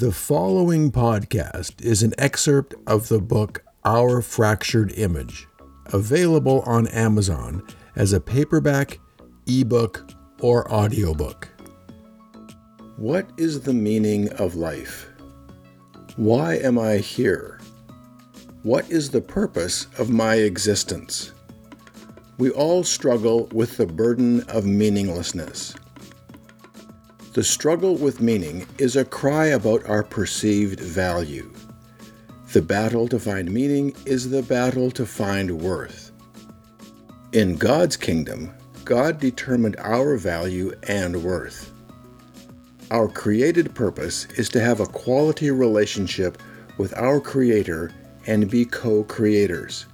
The following podcast is an excerpt of the book Our Fractured Image, available on Amazon as a paperback, ebook, or audiobook. What is the meaning of life? Why am I here? What is the purpose of my existence? We all struggle with the burden of meaninglessness. The struggle with meaning is a cry about our perceived value. The battle to find meaning is the battle to find worth. In God's kingdom, God determined our value and worth. Our created purpose is to have a quality relationship with our Creator and be co creators.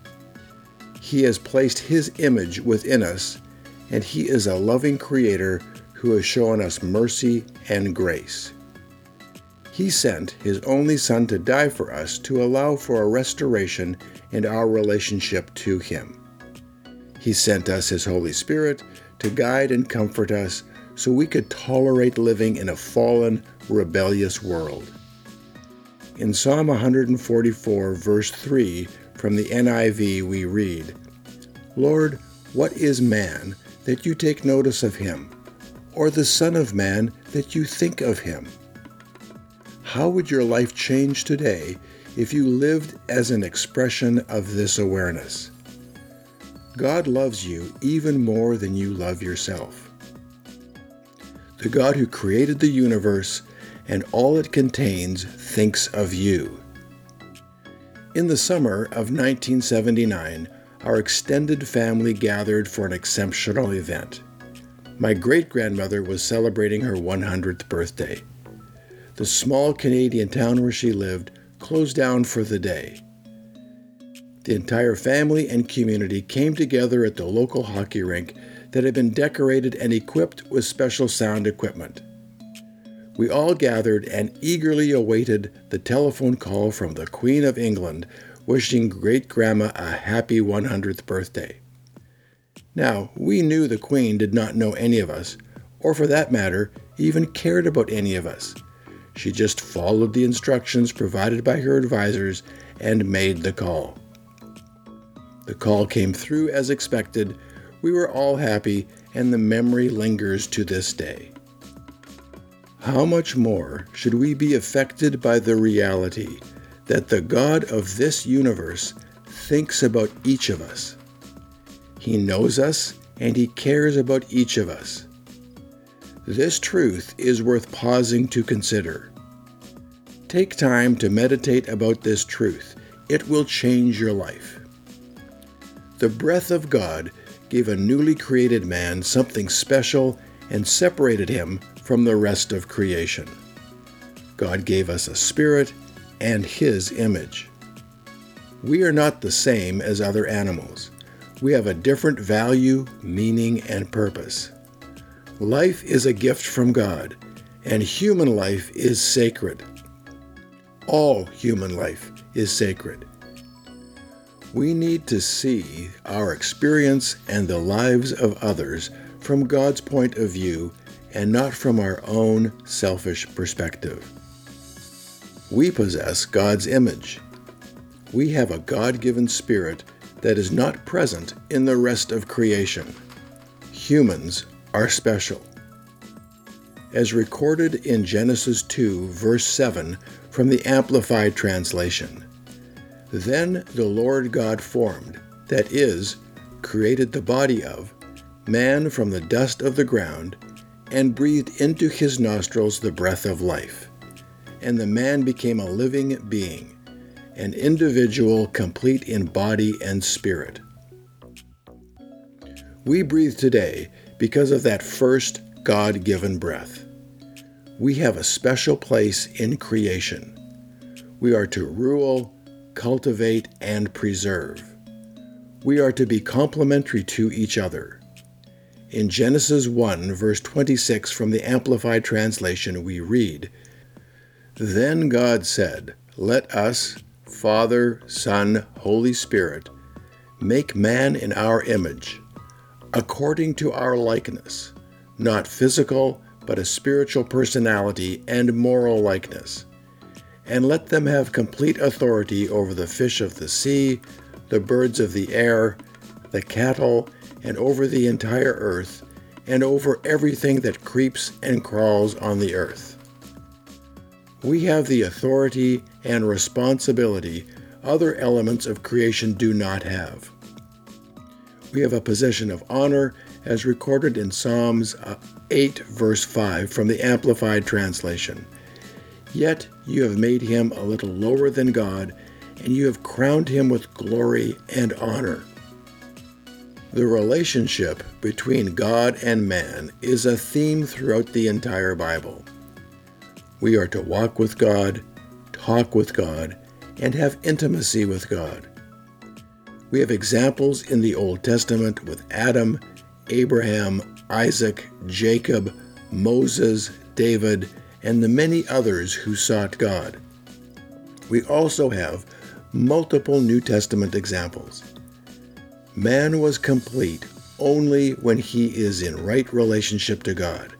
He has placed His image within us, and He is a loving Creator who has shown us mercy and grace. He sent His only Son to die for us to allow for a restoration in our relationship to Him. He sent us His Holy Spirit to guide and comfort us so we could tolerate living in a fallen, rebellious world. In Psalm 144, verse 3 from the NIV, we read, Lord, what is man that you take notice of him? Or the Son of Man that you think of him? How would your life change today if you lived as an expression of this awareness? God loves you even more than you love yourself. The God who created the universe and all it contains thinks of you. In the summer of 1979, our extended family gathered for an exceptional event. My great grandmother was celebrating her 100th birthday. The small Canadian town where she lived closed down for the day. The entire family and community came together at the local hockey rink that had been decorated and equipped with special sound equipment. We all gathered and eagerly awaited the telephone call from the Queen of England wishing great grandma a happy 100th birthday. Now, we knew the Queen did not know any of us, or for that matter, even cared about any of us. She just followed the instructions provided by her advisors and made the call. The call came through as expected. We were all happy, and the memory lingers to this day. How much more should we be affected by the reality that the God of this universe thinks about each of us? He knows us and He cares about each of us. This truth is worth pausing to consider. Take time to meditate about this truth. It will change your life. The breath of God gave a newly created man something special and separated him from the rest of creation. God gave us a spirit and His image. We are not the same as other animals we have a different value, meaning, and purpose. Life is a gift from God, and human life is sacred. All human life is sacred. We need to see our experience and the lives of others from God's point of view and not from our own selfish perspective. We possess God's image. We have a God given spirit that is not present in the rest of creation. Humans are special. As recorded in Genesis 2, verse 7 from the Amplified Translation Then the Lord God formed, that is, created the body of, man from the dust of the ground, and breathed into his nostrils the breath of life. And the man became a living being an individual complete in body and spirit. We breathe today because of that first God given breath. We have a special place in creation. We are to rule, cultivate, and preserve. We are to be complementary to each other. In Genesis 1, verse 26 from the Amplified Translation, we read Then God said, Let us, Father, Son, Holy Spirit, make man in our image, according to our likeness, not physical, but a spiritual personality and moral likeness. and let them have complete authority over the fish of the sea, the birds of the air, the cattle, and over the entire earth, and over everything that creeps and crawls on the earth. We have the authority and responsibility other elements of creation do not have. We have a position of honor as recorded in Psalms uh, 8, verse 5 from the Amplified Translation. Yet you have made him a little lower than God, and you have crowned him with glory and honor. The relationship between God and man is a theme throughout the entire Bible. We are to walk with God, talk with God, and have intimacy with God. We have examples in the Old Testament with Adam, Abraham, Isaac, Jacob, Moses, David, and the many others who sought God. We also have multiple New Testament examples. Man was complete only when he is in right relationship to God.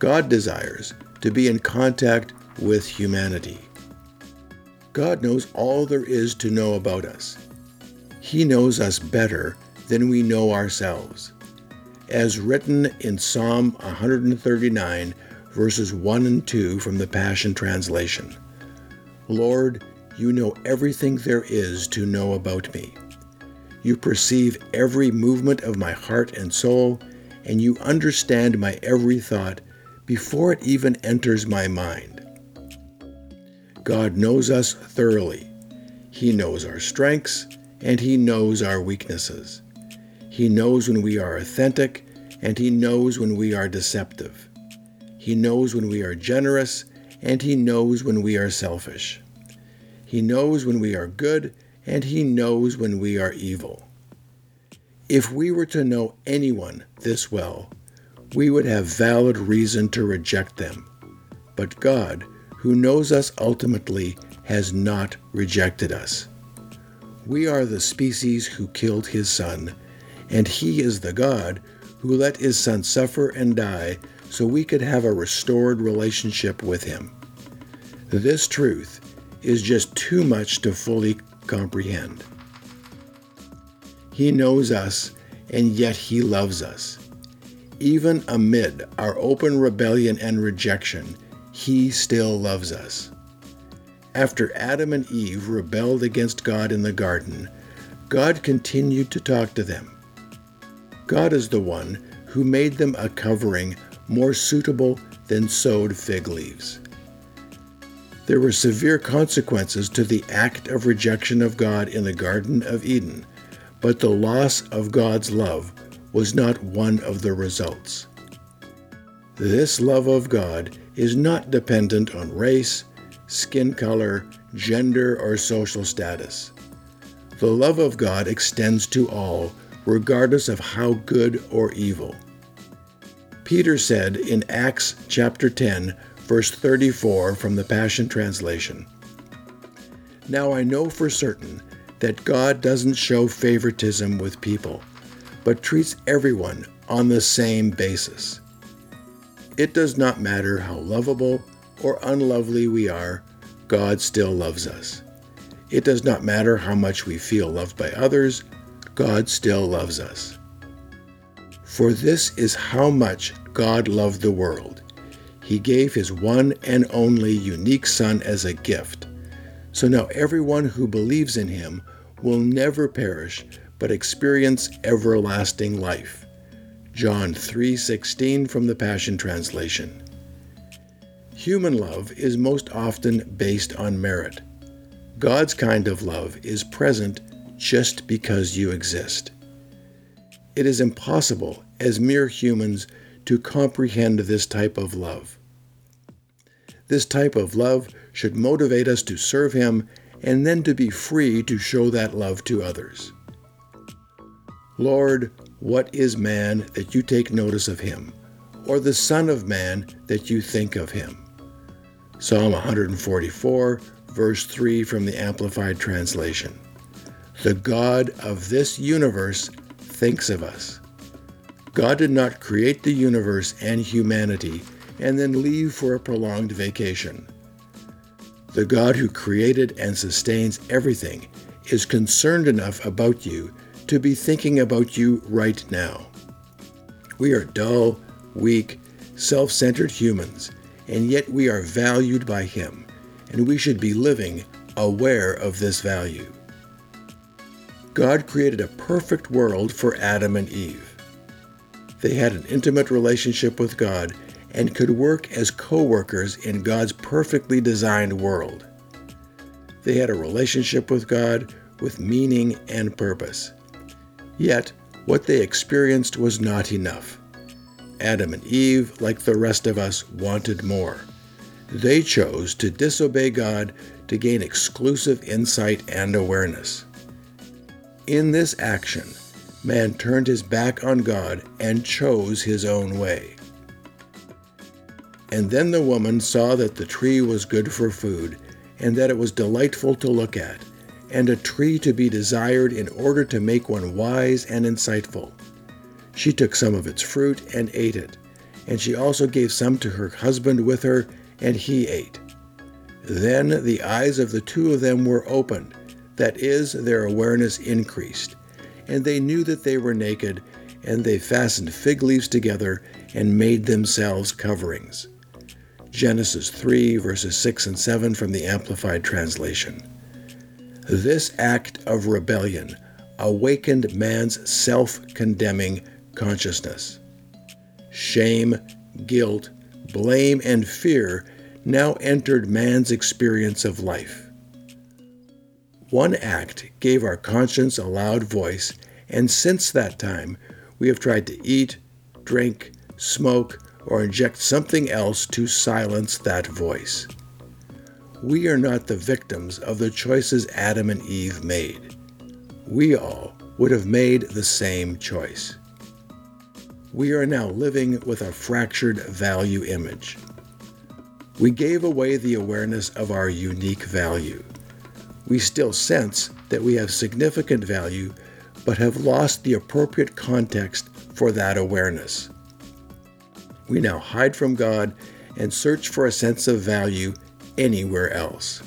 God desires to be in contact with humanity. God knows all there is to know about us. He knows us better than we know ourselves. As written in Psalm 139, verses 1 and 2 from the Passion Translation Lord, you know everything there is to know about me. You perceive every movement of my heart and soul, and you understand my every thought before it even enters my mind. God knows us thoroughly. He knows our strengths, and He knows our weaknesses. He knows when we are authentic, and He knows when we are deceptive. He knows when we are generous, and He knows when we are selfish. He knows when we are good, and He knows when we are evil. If we were to know anyone this well, we would have valid reason to reject them. But God, who knows us ultimately, has not rejected us. We are the species who killed his son, and he is the God who let his son suffer and die so we could have a restored relationship with him. This truth is just too much to fully comprehend. He knows us, and yet He loves us. Even amid our open rebellion and rejection, He still loves us. After Adam and Eve rebelled against God in the garden, God continued to talk to them. God is the one who made them a covering more suitable than sewed fig leaves. There were severe consequences to the act of rejection of God in the Garden of Eden but the loss of God's love was not one of the results. This love of God is not dependent on race, skin color, gender, or social status. The love of God extends to all, regardless of how good or evil. Peter said in Acts chapter 10, verse 34 from the Passion Translation Now I know for certain that God doesn't show favoritism with people, but treats everyone on the same basis. It does not matter how lovable or unlovely we are, God still loves us. It does not matter how much we feel loved by others, God still loves us. For this is how much God loved the world. He gave his one and only unique Son as a gift so now everyone who believes in him will never perish, but experience everlasting life. John 3:16 from the Passion Translation. Human love is most often based on merit. God's kind of love is present just because you exist. It is impossible as mere humans to comprehend this type of love. This type of love should motivate us to serve Him and then to be free to show that love to others. Lord, what is man that you take notice of him, or the Son of Man that you think of him? Psalm 144, verse 3 from the Amplified Translation. The God of this universe thinks of us. God did not create the universe and humanity and then leave for a prolonged vacation. The God who created and sustains everything is concerned enough about you to be thinking about you right now. We are dull, weak, self centered humans, and yet we are valued by Him, and we should be living aware of this value. God created a perfect world for Adam and Eve. They had an intimate relationship with God and could work as co workers in God's perfectly designed world. They had a relationship with God with meaning and purpose. Yet, what they experienced was not enough. Adam and Eve, like the rest of us, wanted more. They chose to disobey God to gain exclusive insight and awareness. In this action, man turned his back on God and chose his own way. And then the woman saw that the tree was good for food, and that it was delightful to look at, and a tree to be desired in order to make one wise and insightful. She took some of its fruit and ate it, and she also gave some to her husband with her, and he ate. Then the eyes of the two of them were opened, that is, their awareness increased, and they knew that they were naked, and they fastened fig leaves together and made themselves coverings. Genesis 3, verses 6 and 7 from the Amplified Translation. This act of rebellion awakened man's self condemning consciousness. Shame, guilt, blame, and fear now entered man's experience of life. One act gave our conscience a loud voice, and since that time, we have tried to eat, drink, smoke, or inject something else to silence that voice. We are not the victims of the choices Adam and Eve made. We all would have made the same choice. We are now living with a fractured value image. We gave away the awareness of our unique value. We still sense that we have significant value, but have lost the appropriate context for that awareness we now hide from God and search for a sense of value anywhere else.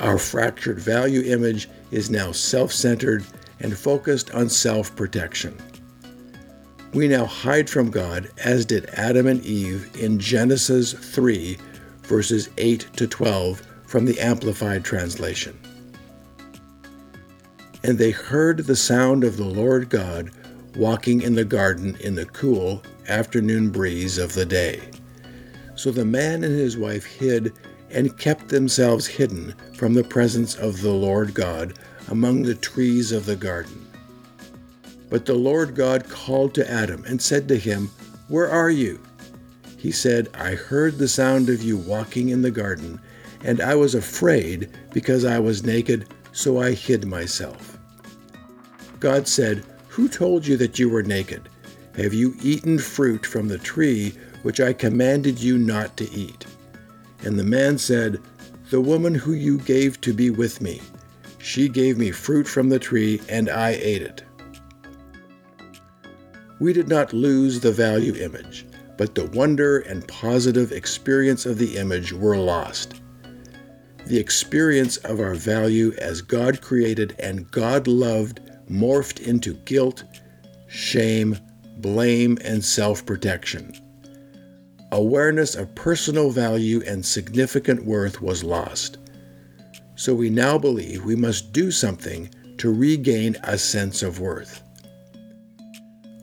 Our fractured value image is now self centered and focused on self protection. We now hide from God, as did Adam and Eve in Genesis 3, verses 8 to 12 from the Amplified Translation. And they heard the sound of the Lord God walking in the garden in the cool afternoon breeze of the day. So the man and his wife hid and kept themselves hidden from the presence of the Lord God among the trees of the garden. But the Lord God called to Adam and said to him, Where are you? He said, I heard the sound of you walking in the garden, and I was afraid because I was naked, so I hid myself. God said, Who told you that you were naked? Have you eaten fruit from the tree which I commanded you not to eat? And the man said, The woman who you gave to be with me, she gave me fruit from the tree, and I ate it. We did not lose the value image, but the wonder and positive experience of the image were lost. The experience of our value as God created and God loved morphed into guilt, shame, blame, and self protection. Awareness of personal value and significant worth was lost. So we now believe we must do something to regain a sense of worth.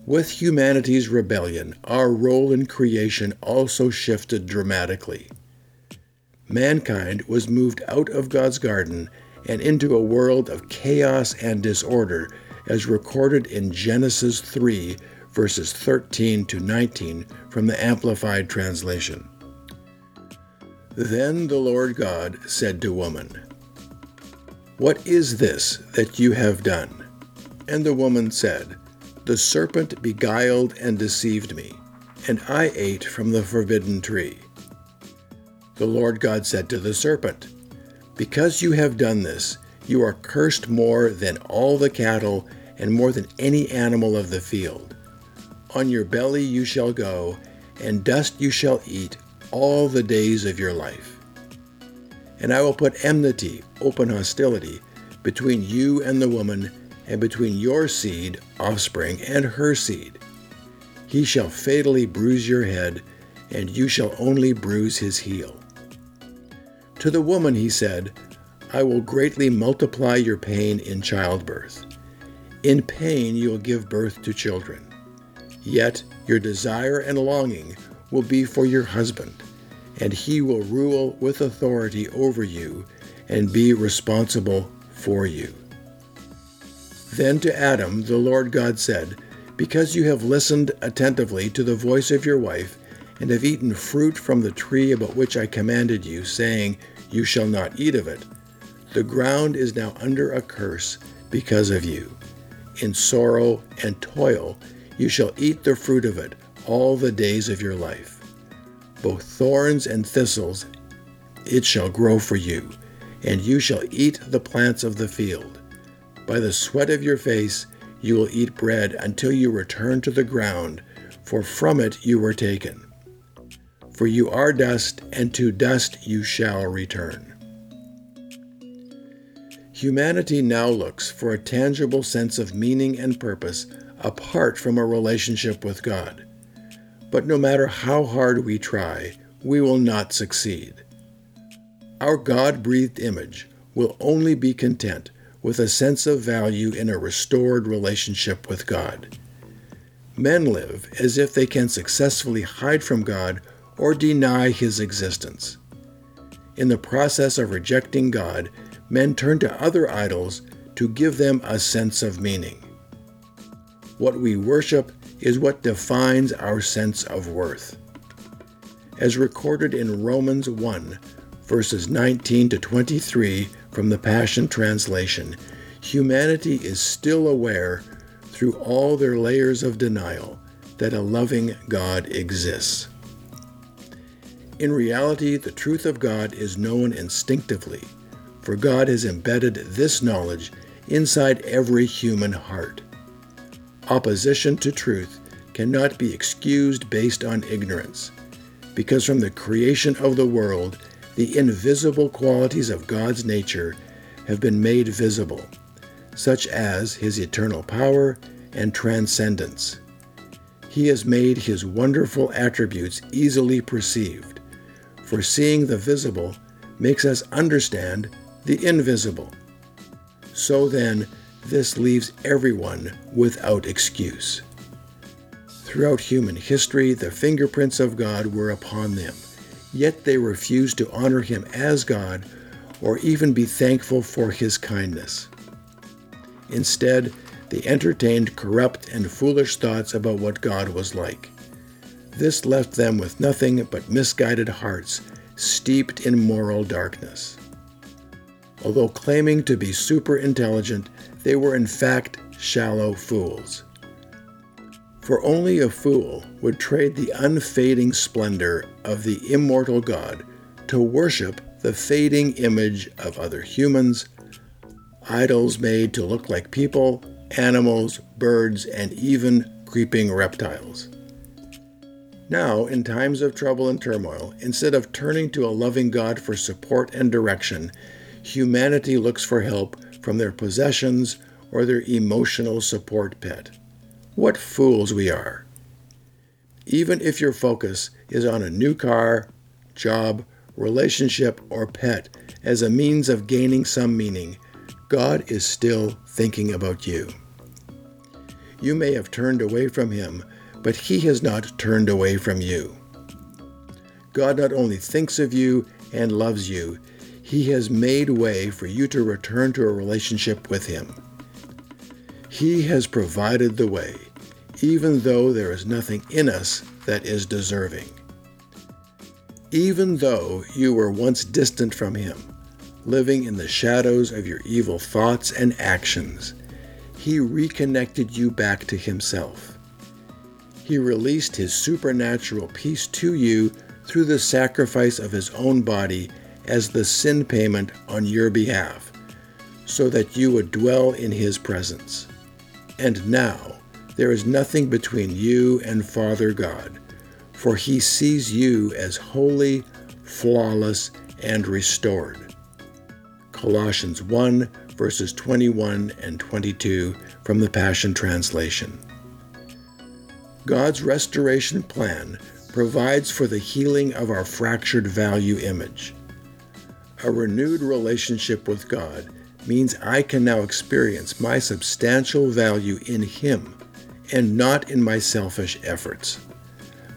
With humanity's rebellion, our role in creation also shifted dramatically. Mankind was moved out of God's garden and into a world of chaos and disorder, as recorded in Genesis 3, verses 13 to 19 from the Amplified Translation. Then the Lord God said to woman, What is this that you have done? And the woman said, The serpent beguiled and deceived me, and I ate from the forbidden tree. The Lord God said to the serpent, Because you have done this, you are cursed more than all the cattle and more than any animal of the field. On your belly you shall go, and dust you shall eat all the days of your life. And I will put enmity, open hostility, between you and the woman, and between your seed, offspring, and her seed. He shall fatally bruise your head, and you shall only bruise his heel. To the woman he said, I will greatly multiply your pain in childbirth. In pain you will give birth to children. Yet your desire and longing will be for your husband, and he will rule with authority over you and be responsible for you. Then to Adam the Lord God said, Because you have listened attentively to the voice of your wife, and have eaten fruit from the tree about which I commanded you, saying, You shall not eat of it, the ground is now under a curse because of you. In sorrow and toil you shall eat the fruit of it all the days of your life. Both thorns and thistles it shall grow for you, and you shall eat the plants of the field. By the sweat of your face you will eat bread until you return to the ground, for from it you were taken. For you are dust, and to dust you shall return. Humanity now looks for a tangible sense of meaning and purpose apart from a relationship with God. But no matter how hard we try, we will not succeed. Our God breathed image will only be content with a sense of value in a restored relationship with God. Men live as if they can successfully hide from God or deny his existence. In the process of rejecting God, men turn to other idols to give them a sense of meaning. What we worship is what defines our sense of worth. As recorded in Romans 1, verses 19 to 23 from the Passion Translation, humanity is still aware, through all their layers of denial, that a loving God exists. In reality, the truth of God is known instinctively for God has embedded this knowledge inside every human heart. Opposition to truth cannot be excused based on ignorance, because from the creation of the world, the invisible qualities of God's nature have been made visible, such as his eternal power and transcendence. He has made his wonderful attributes easily perceived, for seeing the visible makes us understand the invisible. So then, this leaves everyone without excuse. Throughout human history, the fingerprints of God were upon them, yet they refused to honor him as God or even be thankful for his kindness. Instead, they entertained corrupt and foolish thoughts about what God was like. This left them with nothing but misguided hearts, steeped in moral darkness. Although claiming to be super intelligent, they were in fact shallow fools. For only a fool would trade the unfading splendor of the immortal God to worship the fading image of other humans, idols made to look like people, animals, birds, and even creeping reptiles. Now, in times of trouble and turmoil, instead of turning to a loving God for support and direction, humanity looks for help from their possessions or their emotional support pet. What fools we are! Even if your focus is on a new car, job, relationship, or pet as a means of gaining some meaning, God is still thinking about you. You may have turned away from Him, but He has not turned away from you. God not only thinks of you and loves you, he has made way for you to return to a relationship with Him. He has provided the way, even though there is nothing in us that is deserving. Even though you were once distant from Him, living in the shadows of your evil thoughts and actions, He reconnected you back to Himself. He released His supernatural peace to you through the sacrifice of His own body as the sin payment on your behalf, so that you would dwell in his presence. And now there is nothing between you and Father God, for he sees you as holy, flawless, and restored. Colossians 1, verses 21 and 22 from the Passion Translation. God's restoration plan provides for the healing of our fractured value image. A renewed relationship with God means I can now experience my substantial value in Him and not in my selfish efforts.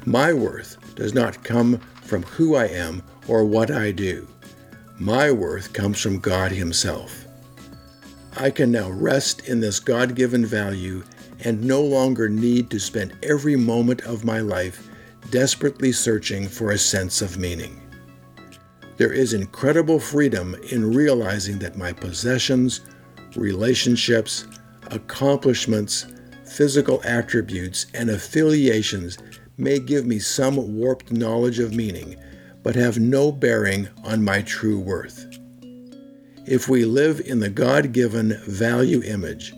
My worth does not come from who I am or what I do. My worth comes from God Himself. I can now rest in this God given value and no longer need to spend every moment of my life desperately searching for a sense of meaning. There is incredible freedom in realizing that my possessions, relationships, accomplishments, physical attributes, and affiliations may give me some warped knowledge of meaning, but have no bearing on my true worth. If we live in the God given value image,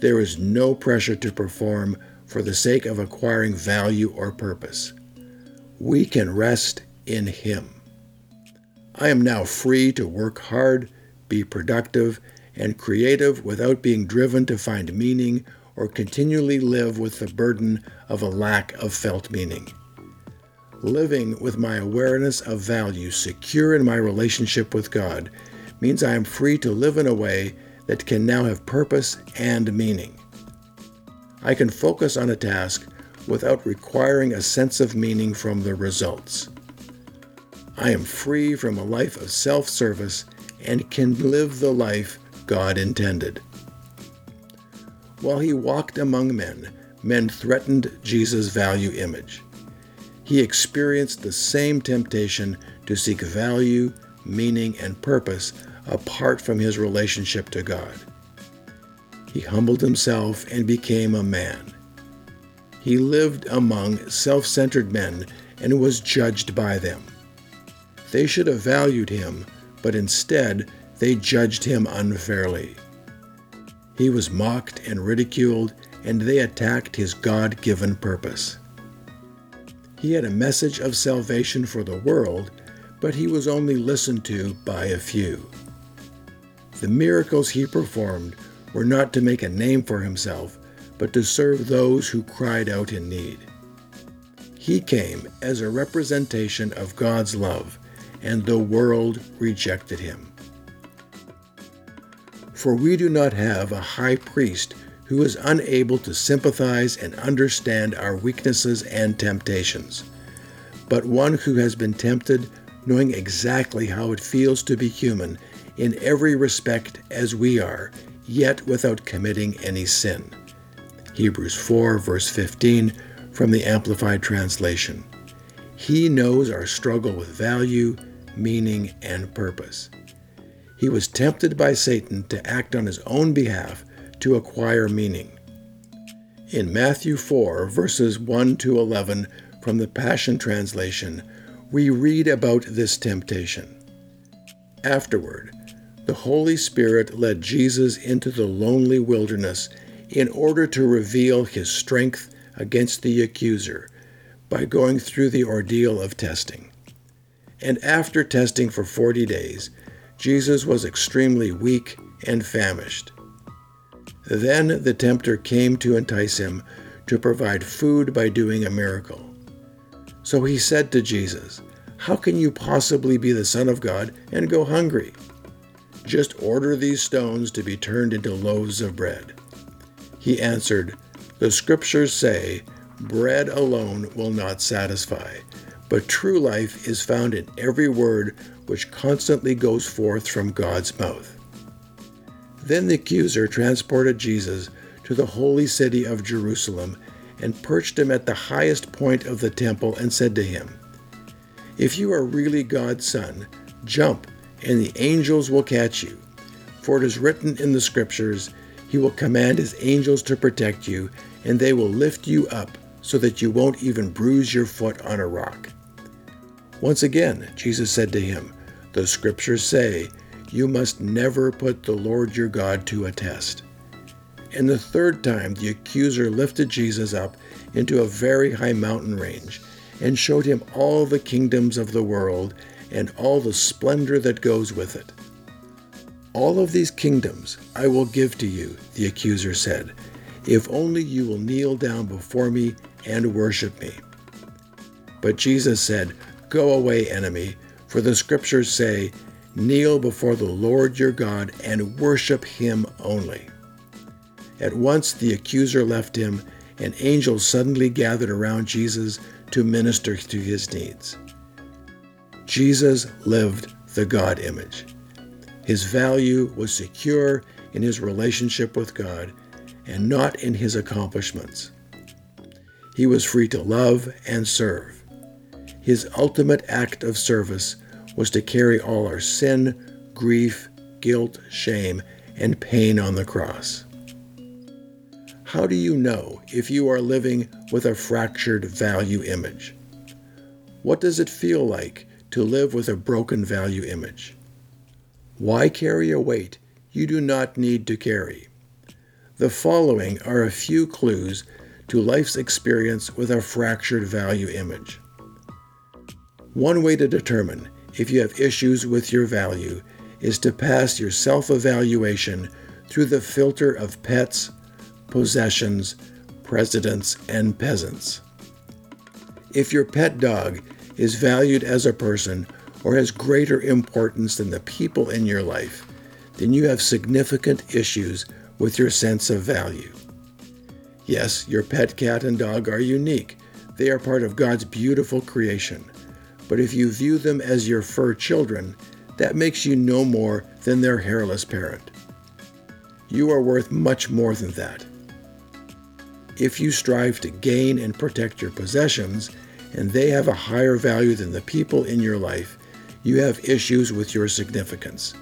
there is no pressure to perform for the sake of acquiring value or purpose. We can rest in Him. I am now free to work hard, be productive, and creative without being driven to find meaning or continually live with the burden of a lack of felt meaning. Living with my awareness of value secure in my relationship with God means I am free to live in a way that can now have purpose and meaning. I can focus on a task without requiring a sense of meaning from the results. I am free from a life of self service and can live the life God intended. While he walked among men, men threatened Jesus' value image. He experienced the same temptation to seek value, meaning, and purpose apart from his relationship to God. He humbled himself and became a man. He lived among self centered men and was judged by them. They should have valued him, but instead they judged him unfairly. He was mocked and ridiculed, and they attacked his God given purpose. He had a message of salvation for the world, but he was only listened to by a few. The miracles he performed were not to make a name for himself, but to serve those who cried out in need. He came as a representation of God's love and the world rejected him. For we do not have a high priest who is unable to sympathize and understand our weaknesses and temptations, but one who has been tempted, knowing exactly how it feels to be human in every respect as we are, yet without committing any sin. Hebrews 4, verse 15, from the Amplified Translation. He knows our struggle with value, meaning, and purpose. He was tempted by Satan to act on his own behalf to acquire meaning. In Matthew 4, verses 1 to 11 from the Passion Translation, we read about this temptation. Afterward, the Holy Spirit led Jesus into the lonely wilderness in order to reveal his strength against the accuser by going through the ordeal of testing. And after testing for forty days, Jesus was extremely weak and famished. Then the tempter came to entice him to provide food by doing a miracle. So he said to Jesus, How can you possibly be the Son of God and go hungry? Just order these stones to be turned into loaves of bread. He answered, The scriptures say, Bread alone will not satisfy but true life is found in every word which constantly goes forth from God's mouth. Then the accuser transported Jesus to the holy city of Jerusalem and perched him at the highest point of the temple and said to him, If you are really God's Son, jump, and the angels will catch you. For it is written in the Scriptures, He will command His angels to protect you, and they will lift you up so that you won't even bruise your foot on a rock. Once again, Jesus said to him, The scriptures say, You must never put the Lord your God to a test. And the third time, the accuser lifted Jesus up into a very high mountain range and showed him all the kingdoms of the world and all the splendor that goes with it. All of these kingdoms I will give to you, the accuser said, if only you will kneel down before me and worship me. But Jesus said, Go away, enemy, for the scriptures say, Kneel before the Lord your God and worship him only. At once the accuser left him, and angels suddenly gathered around Jesus to minister to his needs. Jesus lived the God image. His value was secure in his relationship with God and not in his accomplishments. He was free to love and serve. His ultimate act of service was to carry all our sin, grief, guilt, shame, and pain on the cross. How do you know if you are living with a fractured value image? What does it feel like to live with a broken value image? Why carry a weight you do not need to carry? The following are a few clues to life's experience with a fractured value image. One way to determine if you have issues with your value is to pass your self evaluation through the filter of pets, possessions, presidents, and peasants. If your pet dog is valued as a person or has greater importance than the people in your life, then you have significant issues with your sense of value. Yes, your pet cat and dog are unique. They are part of God's beautiful creation. But if you view them as your fur children, that makes you no more than their hairless parent. You are worth much more than that. If you strive to gain and protect your possessions, and they have a higher value than the people in your life, you have issues with your significance.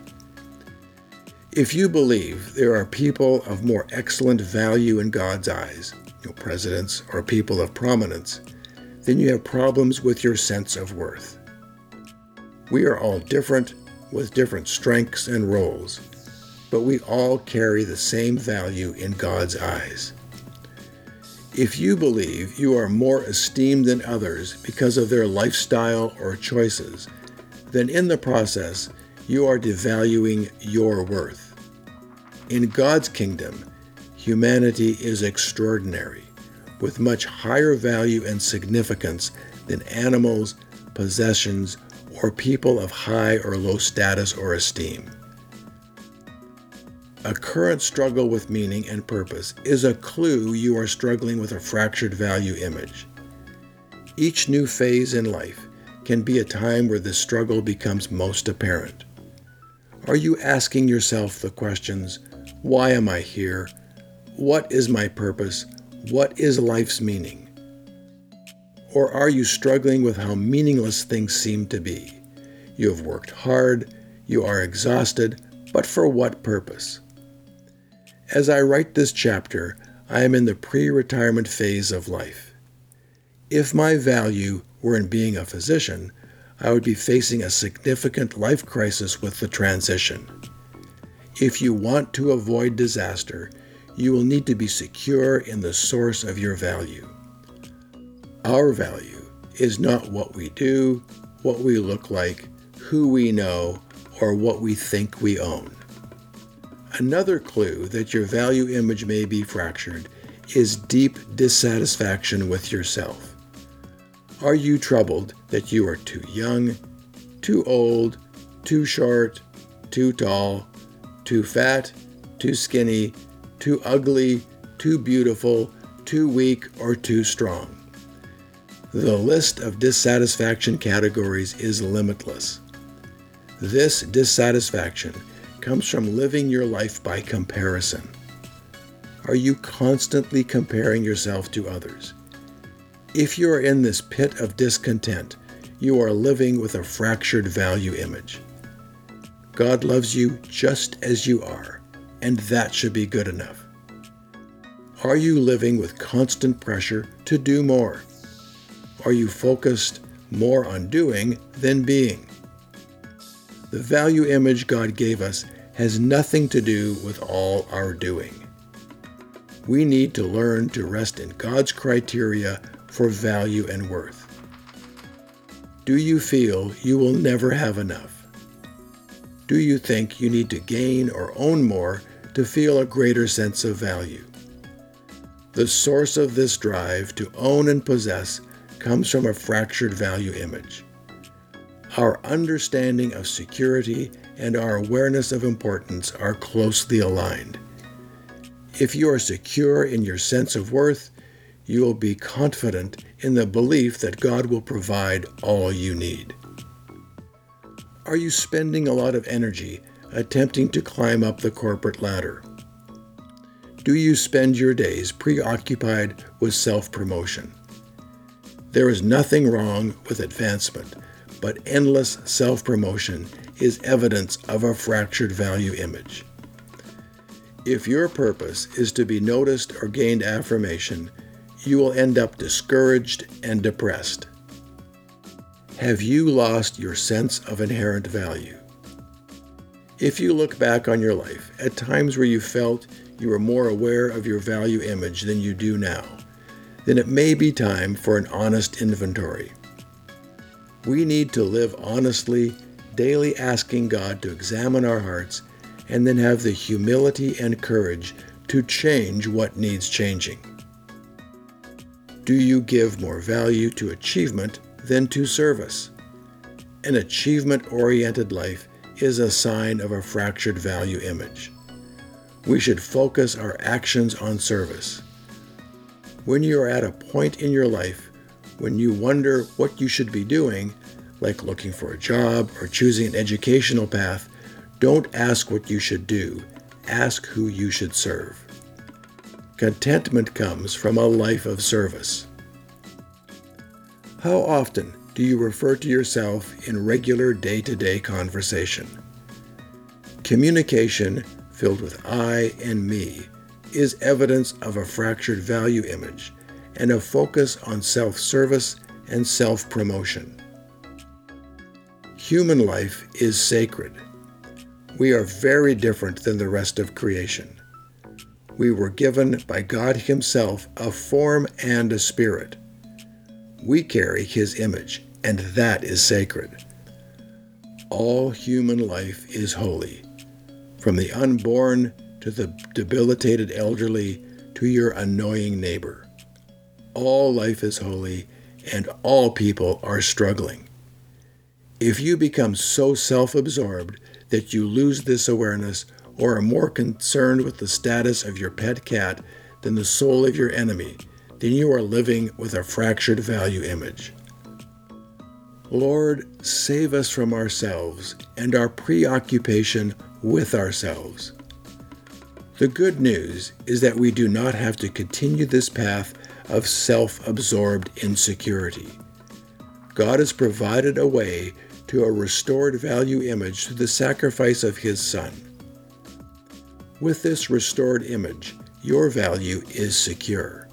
If you believe there are people of more excellent value in God's eyes, you know, presidents or people of prominence, then you have problems with your sense of worth. We are all different with different strengths and roles, but we all carry the same value in God's eyes. If you believe you are more esteemed than others because of their lifestyle or choices, then in the process, you are devaluing your worth. In God's kingdom, humanity is extraordinary, with much higher value and significance than animals, possessions, or people of high or low status or esteem. A current struggle with meaning and purpose is a clue you are struggling with a fractured value image. Each new phase in life can be a time where this struggle becomes most apparent. Are you asking yourself the questions Why am I here? What is my purpose? What is life's meaning? Or are you struggling with how meaningless things seem to be? You have worked hard, you are exhausted, but for what purpose? As I write this chapter, I am in the pre retirement phase of life. If my value were in being a physician, I would be facing a significant life crisis with the transition. If you want to avoid disaster, you will need to be secure in the source of your value. Our value is not what we do, what we look like, who we know, or what we think we own. Another clue that your value image may be fractured is deep dissatisfaction with yourself. Are you troubled that you are too young, too old, too short, too tall, too fat, too skinny, too ugly, too beautiful, too weak, or too strong? The list of dissatisfaction categories is limitless. This dissatisfaction comes from living your life by comparison. Are you constantly comparing yourself to others? If you are in this pit of discontent, you are living with a fractured value image. God loves you just as you are, and that should be good enough. Are you living with constant pressure to do more? Are you focused more on doing than being? The value image God gave us has nothing to do with all our doing. We need to learn to rest in God's criteria for value and worth. Do you feel you will never have enough? Do you think you need to gain or own more to feel a greater sense of value? The source of this drive to own and possess comes from a fractured value image. Our understanding of security and our awareness of importance are closely aligned. If you are secure in your sense of worth, you will be confident in the belief that God will provide all you need. Are you spending a lot of energy attempting to climb up the corporate ladder? Do you spend your days preoccupied with self promotion? There is nothing wrong with advancement, but endless self promotion is evidence of a fractured value image. If your purpose is to be noticed or gained affirmation, you will end up discouraged and depressed. Have you lost your sense of inherent value? If you look back on your life at times where you felt you were more aware of your value image than you do now, then it may be time for an honest inventory. We need to live honestly, daily asking God to examine our hearts and then have the humility and courage to change what needs changing. Do you give more value to achievement than to service? An achievement oriented life is a sign of a fractured value image we should focus our actions on service. When you are at a point in your life when you wonder what you should be doing, like looking for a job or choosing an educational path, don't ask what you should do, ask who you should serve. Contentment comes from a life of service. How often do you refer to yourself in regular day to day conversation? Communication filled with I and me, is evidence of a fractured value image and a focus on self service and self promotion. Human life is sacred. We are very different than the rest of creation. We were given by God Himself a form and a spirit. We carry His image, and that is sacred. All human life is holy from the unborn to the debilitated elderly to your annoying neighbor. All life is holy and all people are struggling. If you become so self absorbed that you lose this awareness or are more concerned with the status of your pet cat than the soul of your enemy, then you are living with a fractured value image. Lord, save us from ourselves and our preoccupation with ourselves. The good news is that we do not have to continue this path of self absorbed insecurity. God has provided a way to a restored value image through the sacrifice of His Son. With this restored image, your value is secure.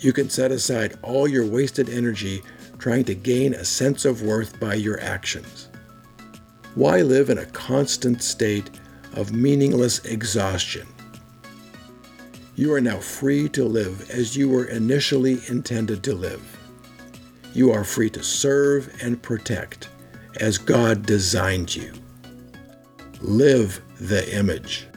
You can set aside all your wasted energy trying to gain a sense of worth by your actions. Why live in a constant state of meaningless exhaustion? You are now free to live as you were initially intended to live. You are free to serve and protect as God designed you. Live the image.